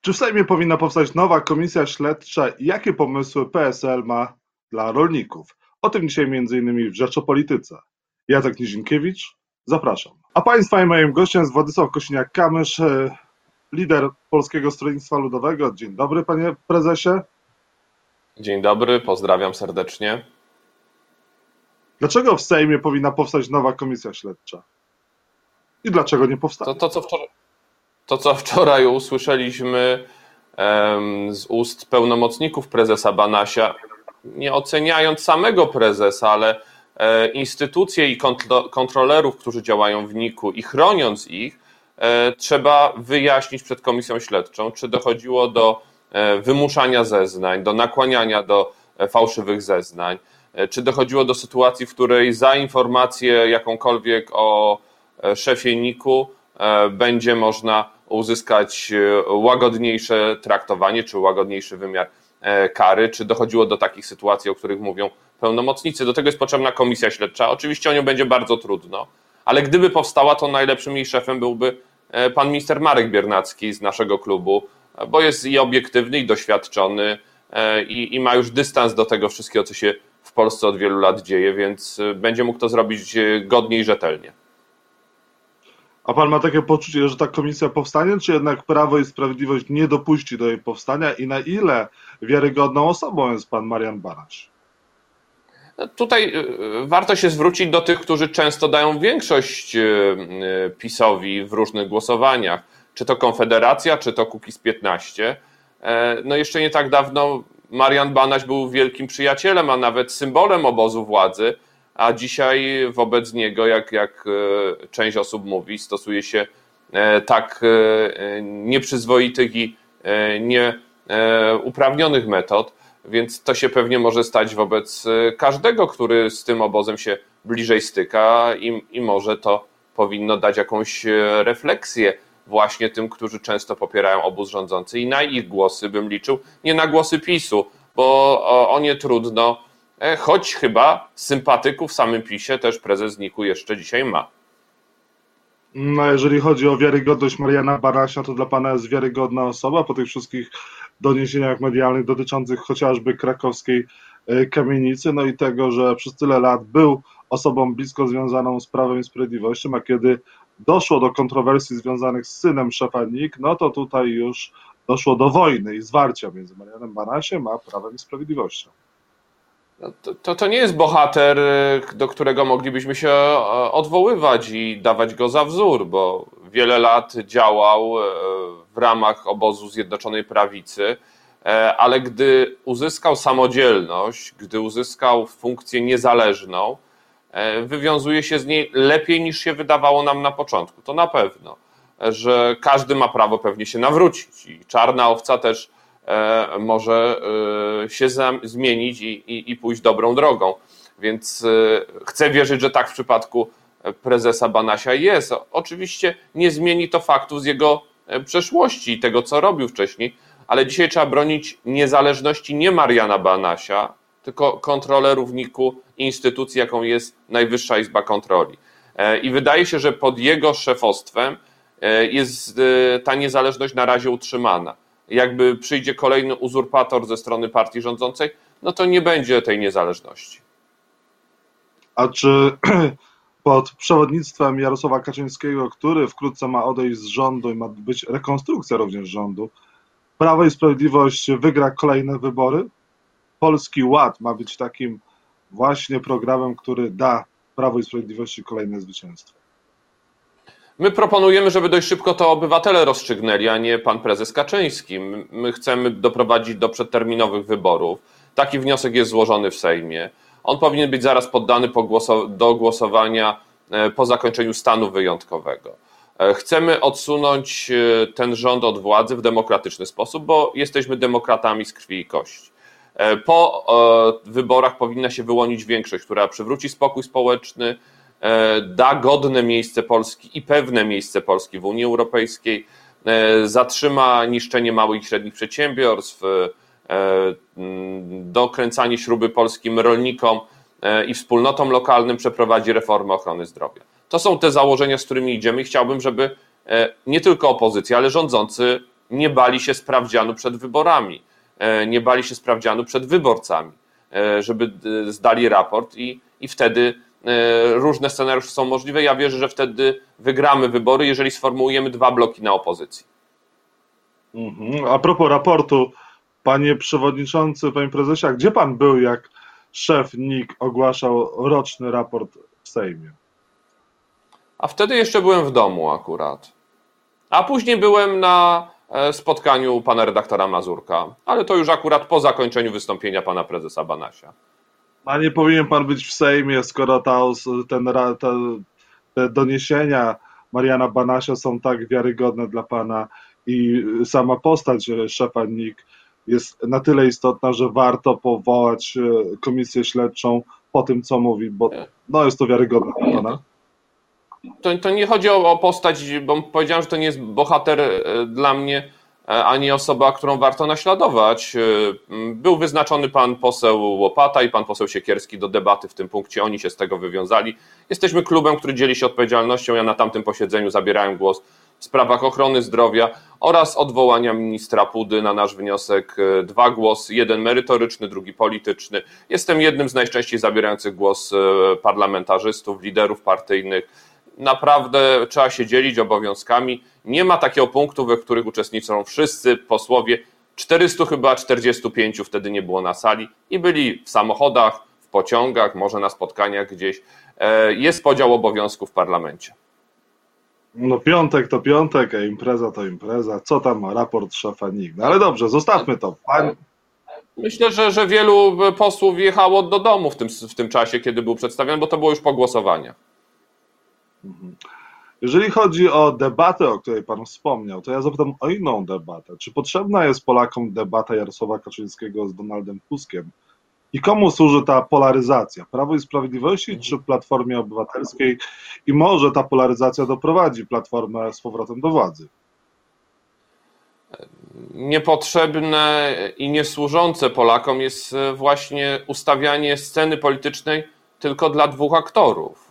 Czy w Sejmie powinna powstać nowa komisja śledcza i jakie pomysły PSL ma dla rolników? O tym dzisiaj m.in. w Rzeczopolityce. Jacek Nizinkiewicz, zapraszam. A Państwa i moim gościem jest Władysław Kosiniak-Kamysz, e, lider Polskiego Stronnictwa Ludowego. Dzień dobry, panie prezesie. Dzień dobry, pozdrawiam serdecznie. Dlaczego w Sejmie powinna powstać nowa komisja śledcza? I dlaczego nie powstała? To, to, co, wczoraj, to co wczoraj usłyszeliśmy z ust pełnomocników prezesa Banasia, nie oceniając samego prezesa, ale e, instytucje i kontro, kontrolerów, którzy działają w NIK-u i chroniąc ich, e, trzeba wyjaśnić przed komisją śledczą, czy dochodziło do e, wymuszania zeznań, do nakłaniania do fałszywych zeznań, czy dochodziło do sytuacji, w której za informację jakąkolwiek o szefie NIK-u będzie można uzyskać łagodniejsze traktowanie, czy łagodniejszy wymiar kary, czy dochodziło do takich sytuacji, o których mówią pełnomocnicy. Do tego jest potrzebna komisja śledcza. Oczywiście o nią będzie bardzo trudno, ale gdyby powstała, to najlepszym jej szefem byłby pan minister Marek Biernacki z naszego klubu, bo jest i obiektywny, i doświadczony, i, i ma już dystans do tego wszystkiego, co się w Polsce od wielu lat dzieje, więc będzie mógł to zrobić godnie i rzetelnie. A pan ma takie poczucie, że ta komisja powstanie, czy jednak Prawo i Sprawiedliwość nie dopuści do jej powstania i na ile wiarygodną osobą jest pan Marian Banaś? Tutaj warto się zwrócić do tych, którzy często dają większość PiSowi w różnych głosowaniach. Czy to Konfederacja, czy to Kukiz 15. No jeszcze nie tak dawno Marian Banaś był wielkim przyjacielem, a nawet symbolem obozu władzy a dzisiaj wobec niego, jak, jak część osób mówi, stosuje się tak nieprzyzwoitych i nieuprawnionych metod, więc to się pewnie może stać wobec każdego, który z tym obozem się bliżej styka i, i może to powinno dać jakąś refleksję właśnie tym, którzy często popierają obóz rządzący i na ich głosy bym liczył, nie na głosy PiSu, bo o, o nie trudno choć chyba sympatyków w samym PiSie też prezes NIK-u jeszcze dzisiaj ma. No, jeżeli chodzi o wiarygodność Mariana Barasia, to dla pana jest wiarygodna osoba po tych wszystkich doniesieniach medialnych dotyczących chociażby krakowskiej kamienicy, no i tego, że przez tyle lat był osobą blisko związaną z Prawem i Sprawiedliwością, a kiedy doszło do kontrowersji związanych z synem szefa NIK, no to tutaj już doszło do wojny i zwarcia między Marianem Banasiem a Prawem i Sprawiedliwością. No to, to, to, nie jest bohater, do którego moglibyśmy się odwoływać i dawać go za wzór, bo wiele lat działał w ramach obozu Zjednoczonej Prawicy, ale gdy uzyskał samodzielność, gdy uzyskał funkcję niezależną, wywiązuje się z niej lepiej niż się wydawało nam na początku. To na pewno, że każdy ma prawo pewnie się nawrócić i czarna owca też może się zmienić i, i, i pójść dobrą drogą. Więc chcę wierzyć, że tak w przypadku prezesa Banasia jest. Oczywiście nie zmieni to faktów z jego przeszłości i tego, co robił wcześniej, ale dzisiaj trzeba bronić niezależności nie Mariana Banasia, tylko kontrolerów NIK-u i instytucji, jaką jest Najwyższa Izba Kontroli. I wydaje się, że pod jego szefostwem jest ta niezależność na razie utrzymana jakby przyjdzie kolejny uzurpator ze strony partii rządzącej, no to nie będzie tej niezależności. A czy pod przewodnictwem Jarosława Kaczyńskiego, który wkrótce ma odejść z rządu i ma być rekonstrukcja również rządu, Prawo i Sprawiedliwość wygra kolejne wybory? Polski Ład ma być takim właśnie programem, który da Prawo i Sprawiedliwości kolejne zwycięstwo. My proponujemy, żeby dość szybko to obywatele rozstrzygnęli, a nie pan prezes Kaczyński. My chcemy doprowadzić do przedterminowych wyborów. Taki wniosek jest złożony w Sejmie. On powinien być zaraz poddany do głosowania po zakończeniu stanu wyjątkowego. Chcemy odsunąć ten rząd od władzy w demokratyczny sposób, bo jesteśmy demokratami z krwi i kości. Po wyborach powinna się wyłonić większość, która przywróci spokój społeczny, da godne miejsce Polski i pewne miejsce Polski w Unii Europejskiej, zatrzyma niszczenie małych i średnich przedsiębiorstw, dokręcanie śruby polskim rolnikom i wspólnotom lokalnym, przeprowadzi reformę ochrony zdrowia. To są te założenia, z którymi idziemy i chciałbym, żeby nie tylko opozycja, ale rządzący nie bali się sprawdzianu przed wyborami, nie bali się sprawdzianu przed wyborcami, żeby zdali raport i, i wtedy różne scenariusze są możliwe. Ja wierzę, że wtedy wygramy wybory, jeżeli sformułujemy dwa bloki na opozycji. Mhm. A propos raportu, panie przewodniczący, panie prezesie, a gdzie pan był, jak szef NIK ogłaszał roczny raport w Sejmie? A wtedy jeszcze byłem w domu akurat. A później byłem na e, spotkaniu pana redaktora Mazurka, ale to już akurat po zakończeniu wystąpienia pana prezesa Banasia. A nie powinien pan być w Sejmie, skoro ta, ten, te, te doniesienia Mariana Banasia są tak wiarygodne dla pana i sama postać szefa NIK jest na tyle istotna, że warto powołać e, komisję śledczą po tym, co mówi, bo no, jest to wiarygodne dla pana. To, to nie chodzi o, o postać, bo powiedziałem, że to nie jest bohater e, dla mnie, e, ani osoba, którą warto naśladować. Był wyznaczony pan poseł Łopata i pan poseł Siekierski do debaty w tym punkcie. Oni się z tego wywiązali. Jesteśmy klubem, który dzieli się odpowiedzialnością. Ja na tamtym posiedzeniu zabierałem głos w sprawach ochrony zdrowia oraz odwołania ministra Pudy na nasz wniosek e, dwa głosy, jeden merytoryczny, drugi polityczny. Jestem jednym z najczęściej zabierających głos e, parlamentarzystów, liderów partyjnych. Naprawdę trzeba się dzielić obowiązkami. Nie ma takiego punktu, we których uczestniczą wszyscy posłowie. 400 chyba 45 wtedy nie było na sali i byli w samochodach, w pociągach, może na spotkaniach gdzieś. E, jest podział obowiązków w parlamencie. No piątek to piątek, a impreza to impreza. Co tam raport szefa NIK? No ale dobrze, zostawmy to. Pan... Myślę, że, że wielu posłów jechało do domu w tym, w tym czasie, kiedy był przedstawiony, bo to było już po głosowaniach. Mhm. Jeżeli chodzi o debatę, o której Pan wspomniał, to ja zapytam o inną debatę. Czy potrzebna jest Polakom debata Jarosława Kaczyńskiego z Donaldem Tuskiem? I komu służy ta polaryzacja? Prawo i Sprawiedliwości czy Platformie Obywatelskiej? I może ta polaryzacja doprowadzi Platformę z powrotem do władzy? Niepotrzebne i niesłużące Polakom jest właśnie ustawianie sceny politycznej tylko dla dwóch aktorów.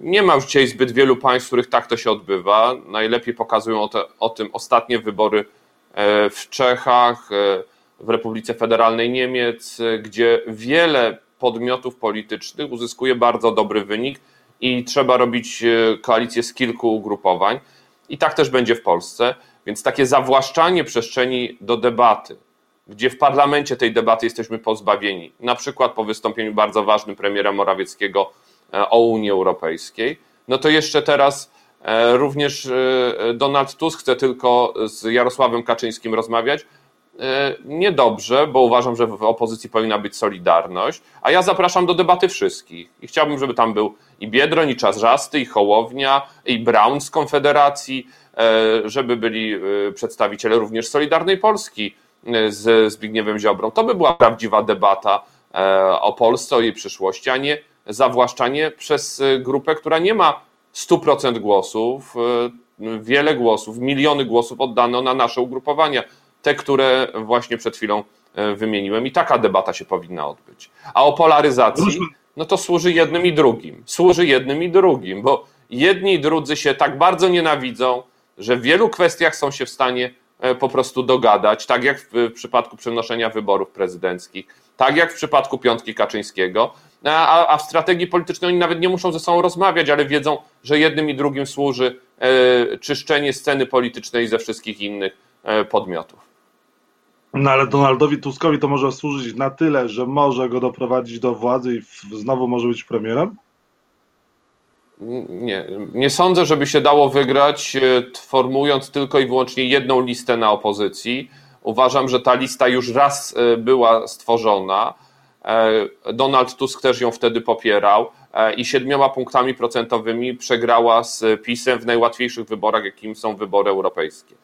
Nie ma już dzisiaj zbyt wielu państw, w których tak to się odbywa. Najlepiej pokazują o, te, o tym ostatnie wybory w Czechach, w Republice Federalnej Niemiec, gdzie wiele podmiotów politycznych uzyskuje bardzo dobry wynik i trzeba robić e, koalicję z kilku ugrupowań. I tak też będzie w Polsce. Więc takie zawłaszczanie przestrzeni do debaty, gdzie w parlamencie tej debaty jesteśmy pozbawieni, na przykład po wystąpieniu bardzo ważnym premiera Morawieckiego e, o Unii Europejskiej, no to jeszcze teraz e, również Donald Tusk chce tylko z Jarosławem Kaczyńskim rozmawiać, E, niedobrze, bo uważam, że w opozycji powinna być solidarność, a ja zapraszam do debaty wszystkich. I chciałbym, żeby tam był i Biedroń, i Czarzasty, i Hołownia, i Brown z Konfederacji, e, żeby byli e, przedstawiciele również Solidarnej Polski z Zbigniewem Ziobrą. To by była prawdziwa debata o Polsce, o jej przyszłości, a nie zawłaszczanie przez grupę, która nie ma 100% głosów, wiele głosów, miliony głosów oddano na nasze ugrupowania te, które właśnie przed chwilą e, wymieniłem. I taka debata się powinna odbyć. A o polaryzacji, no to służy jednym i drugim. Służy jednym i drugim, bo jedni i drudzy się tak bardzo nienawidzą, że w wielu kwestiach są się w stanie e, po prostu dogadać, tak jak w przypadku przenoszenia wyborów prezydenckich, tak jak w przypadku piątki Kaczyńskiego, a, a w strategii politycznej oni nawet nie muszą ze sobą rozmawiać, ale wiedzą, że jednym i drugim służy e, czyszczenie sceny politycznej ze wszystkich innych podmiotów. No ale Donaldowi Tuskowi to może służyć na tyle, że może go doprowadzić do władzy i znowu może być premierem? Nie, nie sądzę, żeby się dało wygrać, e, formując tylko i wyłącznie jedną listę na opozycji. Uważam, że ta lista już raz e, była stworzona. E, Donald Tusk też ją wtedy popierał i siedmioma punktami procentowymi przegrała z PiSem w najłatwiejszych wyborach, jakim są wybory europejskie.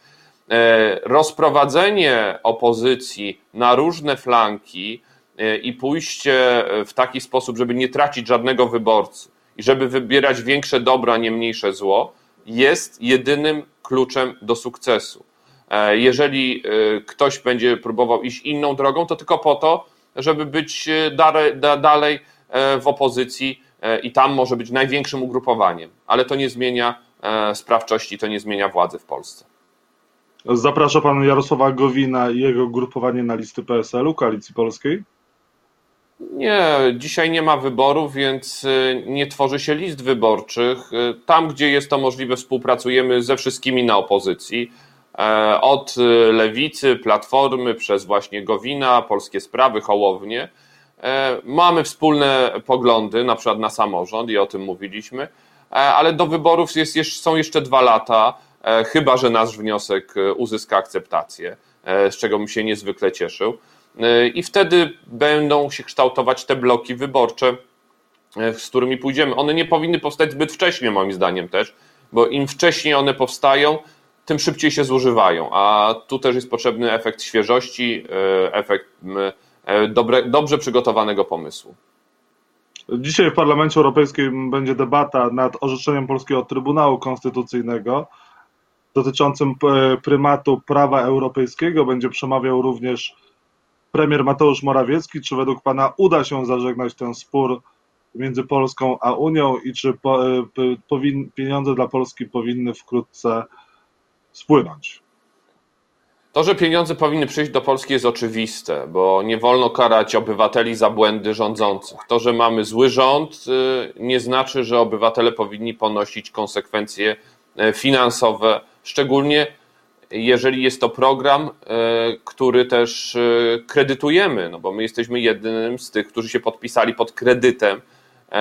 E, rozprowadzenie opozycji na różne flanki e, i pójście w taki sposób, żeby nie tracić żadnego wyborcy i żeby wybierać większe dobro, a nie mniejsze zło, jest jedynym kluczem do sukcesu. E, jeżeli ktoś będzie próbował iść inną drogą, to tylko po to, żeby być dalej, dalej w opozycji i tam może być największym ugrupowaniem, ale to nie zmienia sprawczości, to nie zmienia władzy w Polsce. Zaprasza pan Jarosława Gowina i jego grupowanie na listy PSL-u, Koalicji Polskiej? Nie, dzisiaj nie ma wyborów, więc nie tworzy się list wyborczych. Tam, gdzie jest to możliwe, współpracujemy ze wszystkimi na opozycji. E, od y, lewicy, platformy, przez właśnie Gowina, polskie sprawy, hołownie. E, mamy wspólne poglądy, na przykład na samorząd, i o tym mówiliśmy, e, ale do wyborów jest, są jeszcze dwa lata, chyba że nasz wniosek uzyska akceptację, z czego bym się niezwykle cieszył. I wtedy będą się kształtować te bloki wyborcze, z którymi pójdziemy. One nie powinny powstać zbyt wcześnie, moim zdaniem też, bo im wcześniej one powstają, tym szybciej się zużywają. A tu też jest potrzebny efekt świeżości, e, efekt e, dobre, dobrze przygotowanego pomysłu. Dzisiaj w Parlamencie Europejskim będzie debata nad orzeczeniem Polskiego Trybunału Konstytucyjnego dotyczącym e, prymatu prawa europejskiego. Będzie przemawiał również premier Mateusz Morawiecki. Czy według Pana uda się zażegnać ten spór między Polską a Unią i czy pieniądze dla Polski powinny wkrótce spłynąć. To, że pieniądze powinny przyjść do Polski jest oczywiste, bo nie wolno karać obywateli za błędy rządzących. To, że mamy zły rząd, y, nie znaczy, że obywatele powinni ponosić konsekwencje y, finansowe, szczególnie jeżeli jest to program, y, który też kredytujemy, no bo my jesteśmy jednym z tych, którzy się podpisali pod kredytem,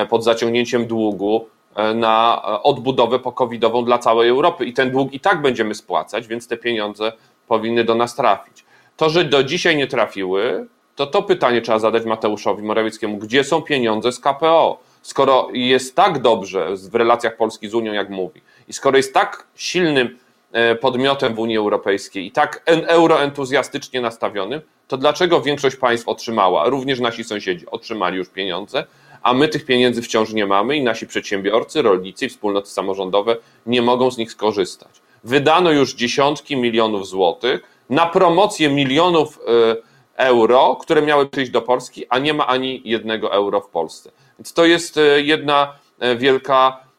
pod zaciągnięciem długu na e, odbudowę pokowidową dla całej Europy i ten dług i tak będziemy spłacać, więc te pieniądze powinny do nas trafić. To, że do dzisiaj nie trafiły, to to pytanie trzeba zadać Mateuszowi Morawieckiemu, gdzie są pieniądze z KPO? Skoro jest tak dobrze w relacjach Polski z Unią, jak mówi, i skoro jest tak silnym e, podmiotem w Unii Europejskiej i tak euroentuzjastycznie nastawionym, to dlaczego większość państw otrzymała, również nasi sąsiedzi otrzymali już pieniądze, a my tych pieniędzy wciąż nie mamy i nasi przedsiębiorcy, rolnicy i wspólnoty samorządowe nie mogą z nich skorzystać. Wydano już dziesiątki milionów złotych na promocję milionów e, euro, które miały przyjść do Polski, a nie ma ani jednego euro w Polsce. Więc to jest e, jedna e, wielka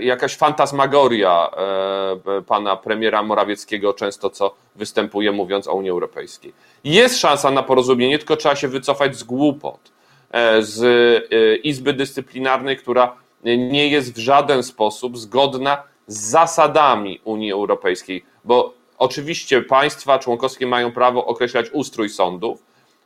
jakaś fantasmagoria pana premiera Morawieckiego, często co występuje mówiąc o Unii Europejskiej. Jest szansa na porozumienie, tylko trzeba się wycofać z głupot. E, z e, Izby Dyscyplinarnej, która nie jest w żaden sposób zgodna z zasadami Unii Europejskiej, bo oczywiście państwa członkowskie mają prawo określać ustrój sądów,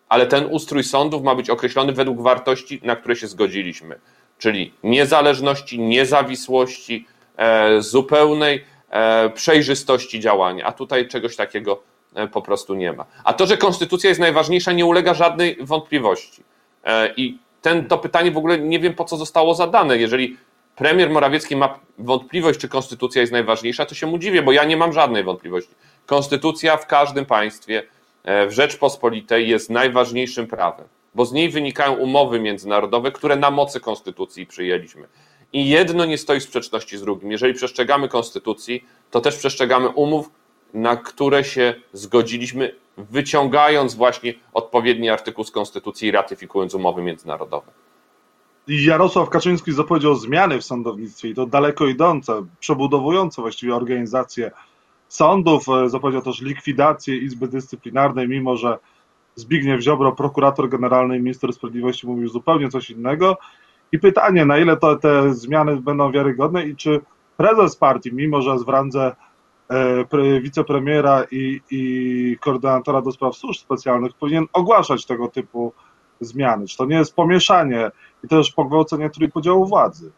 ale ten ustrój sądów ma być określony według wartości, na które się zgodziliśmy, czyli niezależności, niezawisłości, e, zupełnej przejrzystości działania, a tutaj czegoś takiego po prostu nie ma. A to, że konstytucja jest najważniejsza, nie ulega żadnej wątpliwości. E, I ten, to pytanie w ogóle nie wiem po co zostało zadane. Jeżeli premier Morawiecki ma wątpliwość, czy konstytucja jest najważniejsza, to się mu dziwię, bo ja nie mam żadnej wątpliwości. Konstytucja w każdym państwie e, w Rzeczpospolitej jest najważniejszym prawem, bo z niej wynikają umowy międzynarodowe, które na mocy konstytucji przyjęliśmy. I jedno nie stoi w sprzeczności z drugim. Jeżeli przestrzegamy konstytucji, to też przestrzegamy umów, na które się zgodziliśmy wyciągając właśnie odpowiedni artykuł z Konstytucji i ratyfikując umowy międzynarodowe. Jarosław Kaczyński zapowiedział zmiany w sądownictwie i to daleko idące, przebudowujące właściwie organizację sądów. Zapowiedział też likwidację Izby Dyscyplinarnej, mimo że Zbigniew Ziobro, prokurator generalny i minister sprawiedliwości mówił zupełnie coś innego. I pytanie, na ile to, te zmiany będą wiarygodne i czy prezes partii, mimo że w randze wicepremiera i, i koordynatora do spraw służb specjalnych powinien ogłaszać tego typu zmiany. Czy to nie jest pomieszanie i też pogwałcenie trójpodziału władzy?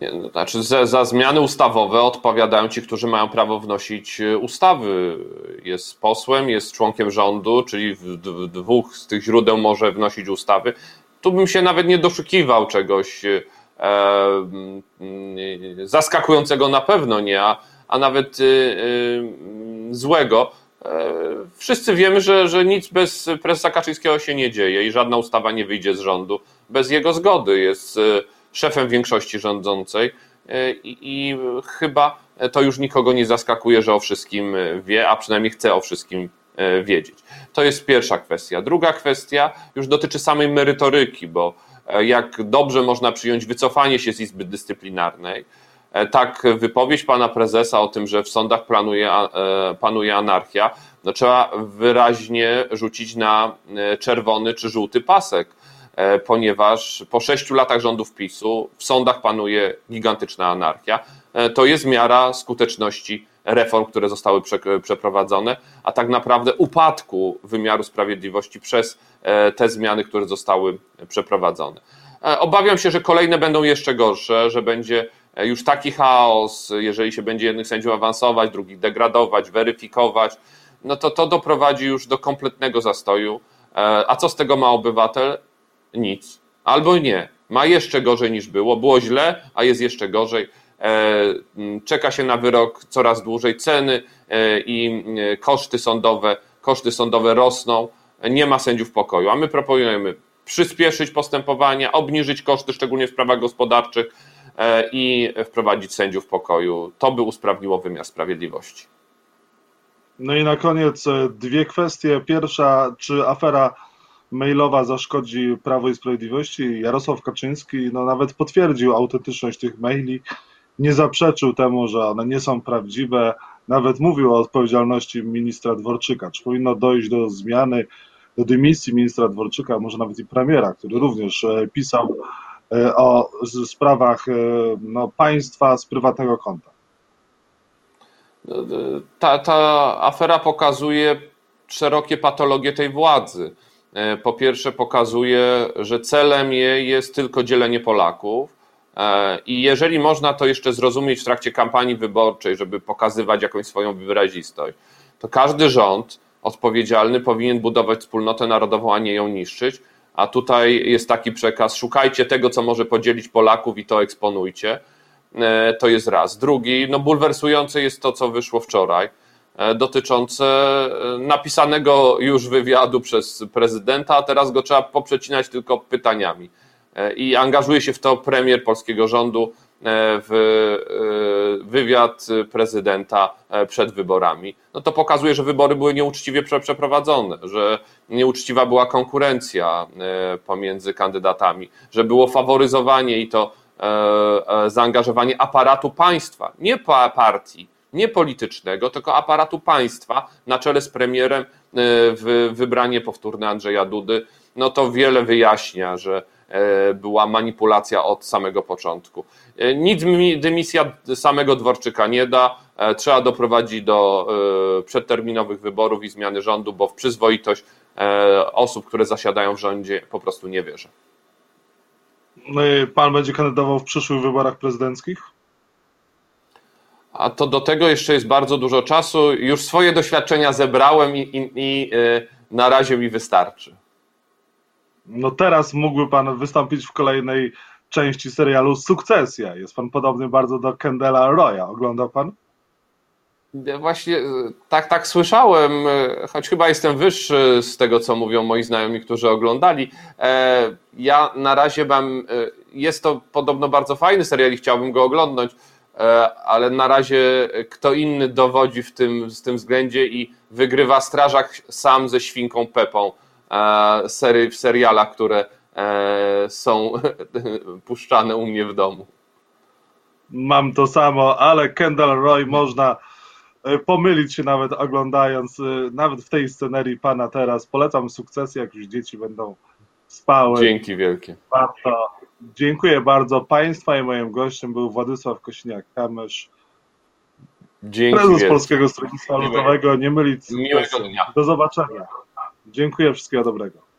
Nie, no, znaczy za, za, zmiany ustawowe odpowiadają ci, którzy mają prawo wnosić e, ustawy. Jest posłem, jest członkiem rządu, czyli w, w dwóch z tych źródeł może wnosić ustawy. Tu bym się nawet nie doszukiwał czegoś e, mm, zaskakującego na pewno nie, a a nawet y, y, złego. E, wszyscy wiemy, że, że nic bez prezesa Kaczyńskiego się nie dzieje i żadna ustawa nie wyjdzie z rządu bez jego zgody. Jest y, szefem większości rządzącej i, i chyba to już nikogo nie zaskakuje, że o wszystkim wie, a przynajmniej chce o wszystkim e, wiedzieć. To jest pierwsza kwestia. Druga kwestia już dotyczy samej merytoryki, bo jak dobrze można przyjąć wycofanie się z Izby Dyscyplinarnej, tak wypowiedź pana prezesa o tym, że w sądach planuje, panuje anarchia, no trzeba wyraźnie rzucić na czerwony czy żółty pasek E, ponieważ po sześciu latach rządów PiSu w sądach panuje gigantyczna anarchia. E, to jest miara skuteczności reform, które zostały przeprowadzone, a tak naprawdę upadku wymiaru sprawiedliwości przez e, te zmiany, które zostały przeprowadzone. Obawiam się, że kolejne będą jeszcze gorsze, że będzie już taki chaos, jeżeli się będzie jednych sędziów awansować, drugich degradować, weryfikować, no to to doprowadzi już do kompletnego zastoju. A co z tego ma obywatel? nic, albo nie. Ma jeszcze gorzej niż było, było źle, a jest jeszcze gorzej. E, czeka się na wyrok coraz dłużej, ceny e, i e, koszty sądowe, koszty sądowe rosną, nie ma sędziów pokoju, a my proponujemy przyspieszyć postępowania, obniżyć koszty, szczególnie w sprawach gospodarczych i wprowadzić sędziów pokoju. To by usprawniło wymiar sprawiedliwości. No i na koniec dwie kwestie. Pierwsza, czy afera mailowa zaszkodzi Prawo i Sprawiedliwości. Jarosław Kaczyński no, nawet potwierdził autentyczność tych maili, nie zaprzeczył temu, że one nie są prawdziwe, nawet mówił o odpowiedzialności ministra Dworczyka. Czy powinno dojść do zmiany, do dymisji ministra Dworczyka, może nawet i premiera, który również e, pisał e, o sprawach e, no, państwa z prywatnego konta? Ta, ta afera pokazuje szerokie patologie tej władzy. Po pierwsze pokazuje, że celem jej jest tylko dzielenie Polaków. E, I jeżeli można to jeszcze zrozumieć w trakcie kampanii wyborczej, żeby pokazywać jakąś swoją wyrazistość, to każdy rząd odpowiedzialny powinien budować wspólnotę narodową, a nie ją niszczyć. A tutaj jest taki przekaz: szukajcie tego, co może podzielić Polaków i to eksponujcie. E, to jest raz. Drugi, no bulwersujące jest to, co wyszło wczoraj E, dotyczące napisanego już wywiadu przez prezydenta, a teraz go trzeba poprzecinać tylko pytaniami. E, I angażuje się w to premier polskiego rządu w wywiad prezydenta przed wyborami. No to pokazuje, że wybory były nieuczciwie przeprowadzone, że nieuczciwa była konkurencja pomiędzy kandydatami, że było faworyzowanie i to zaangażowanie aparatu państwa, nie partii nie politycznego, tylko aparatu państwa na czele z premierem e, w wybranie powtórne Andrzeja Dudy, no to wiele wyjaśnia, że e, była manipulacja od samego początku. E, nic dymisja samego Dworczyka nie da. Trzeba doprowadzić do przedterminowych wyborów i zmiany rządu, bo w przyzwoitość osób, które zasiadają w rządzie, po prostu nie wierzę. No pan będzie kandydował w przyszłych wyborach prezydenckich? a to do tego jeszcze jest bardzo dużo czasu. Już swoje doświadczenia zebrałem i, i, i na razie mi wystarczy. No teraz mógłby pan wystąpić w kolejnej części serialu Sukcesja. Jest pan podobny bardzo do Kendala Roya. Oglądał pan? Właśnie y, tak, tak słyszałem, y, choć chyba jestem wyższy z tego, co mówią moi znajomi, którzy oglądali. E, ja na razie mam, jest to podobno bardzo fajny serial i chciałbym go oglądać. E, ale na razie kto inny dowodzi w tym, w tym względzie i wygrywa strażak sam ze świnką Pepą e, sery, w serialach, które e, są puszczane u mnie w domu. Mam to samo, ale Kendall Roy można pomylić się nawet oglądając, nawet w tej scenerii pana teraz. Polecam sukcesy, jak już dzieci będą spały. Dzięki wielkie. Warto Dziękuję bardzo Państwa i moim gościem był Władysław Kośniak-Kamysz, Dzięki prezes wielkie. Polskiego Stronnictwa Ludowego. Nie mylić Miłego dnia. Do zobaczenia. Dziękuję, wszystkiego dobrego.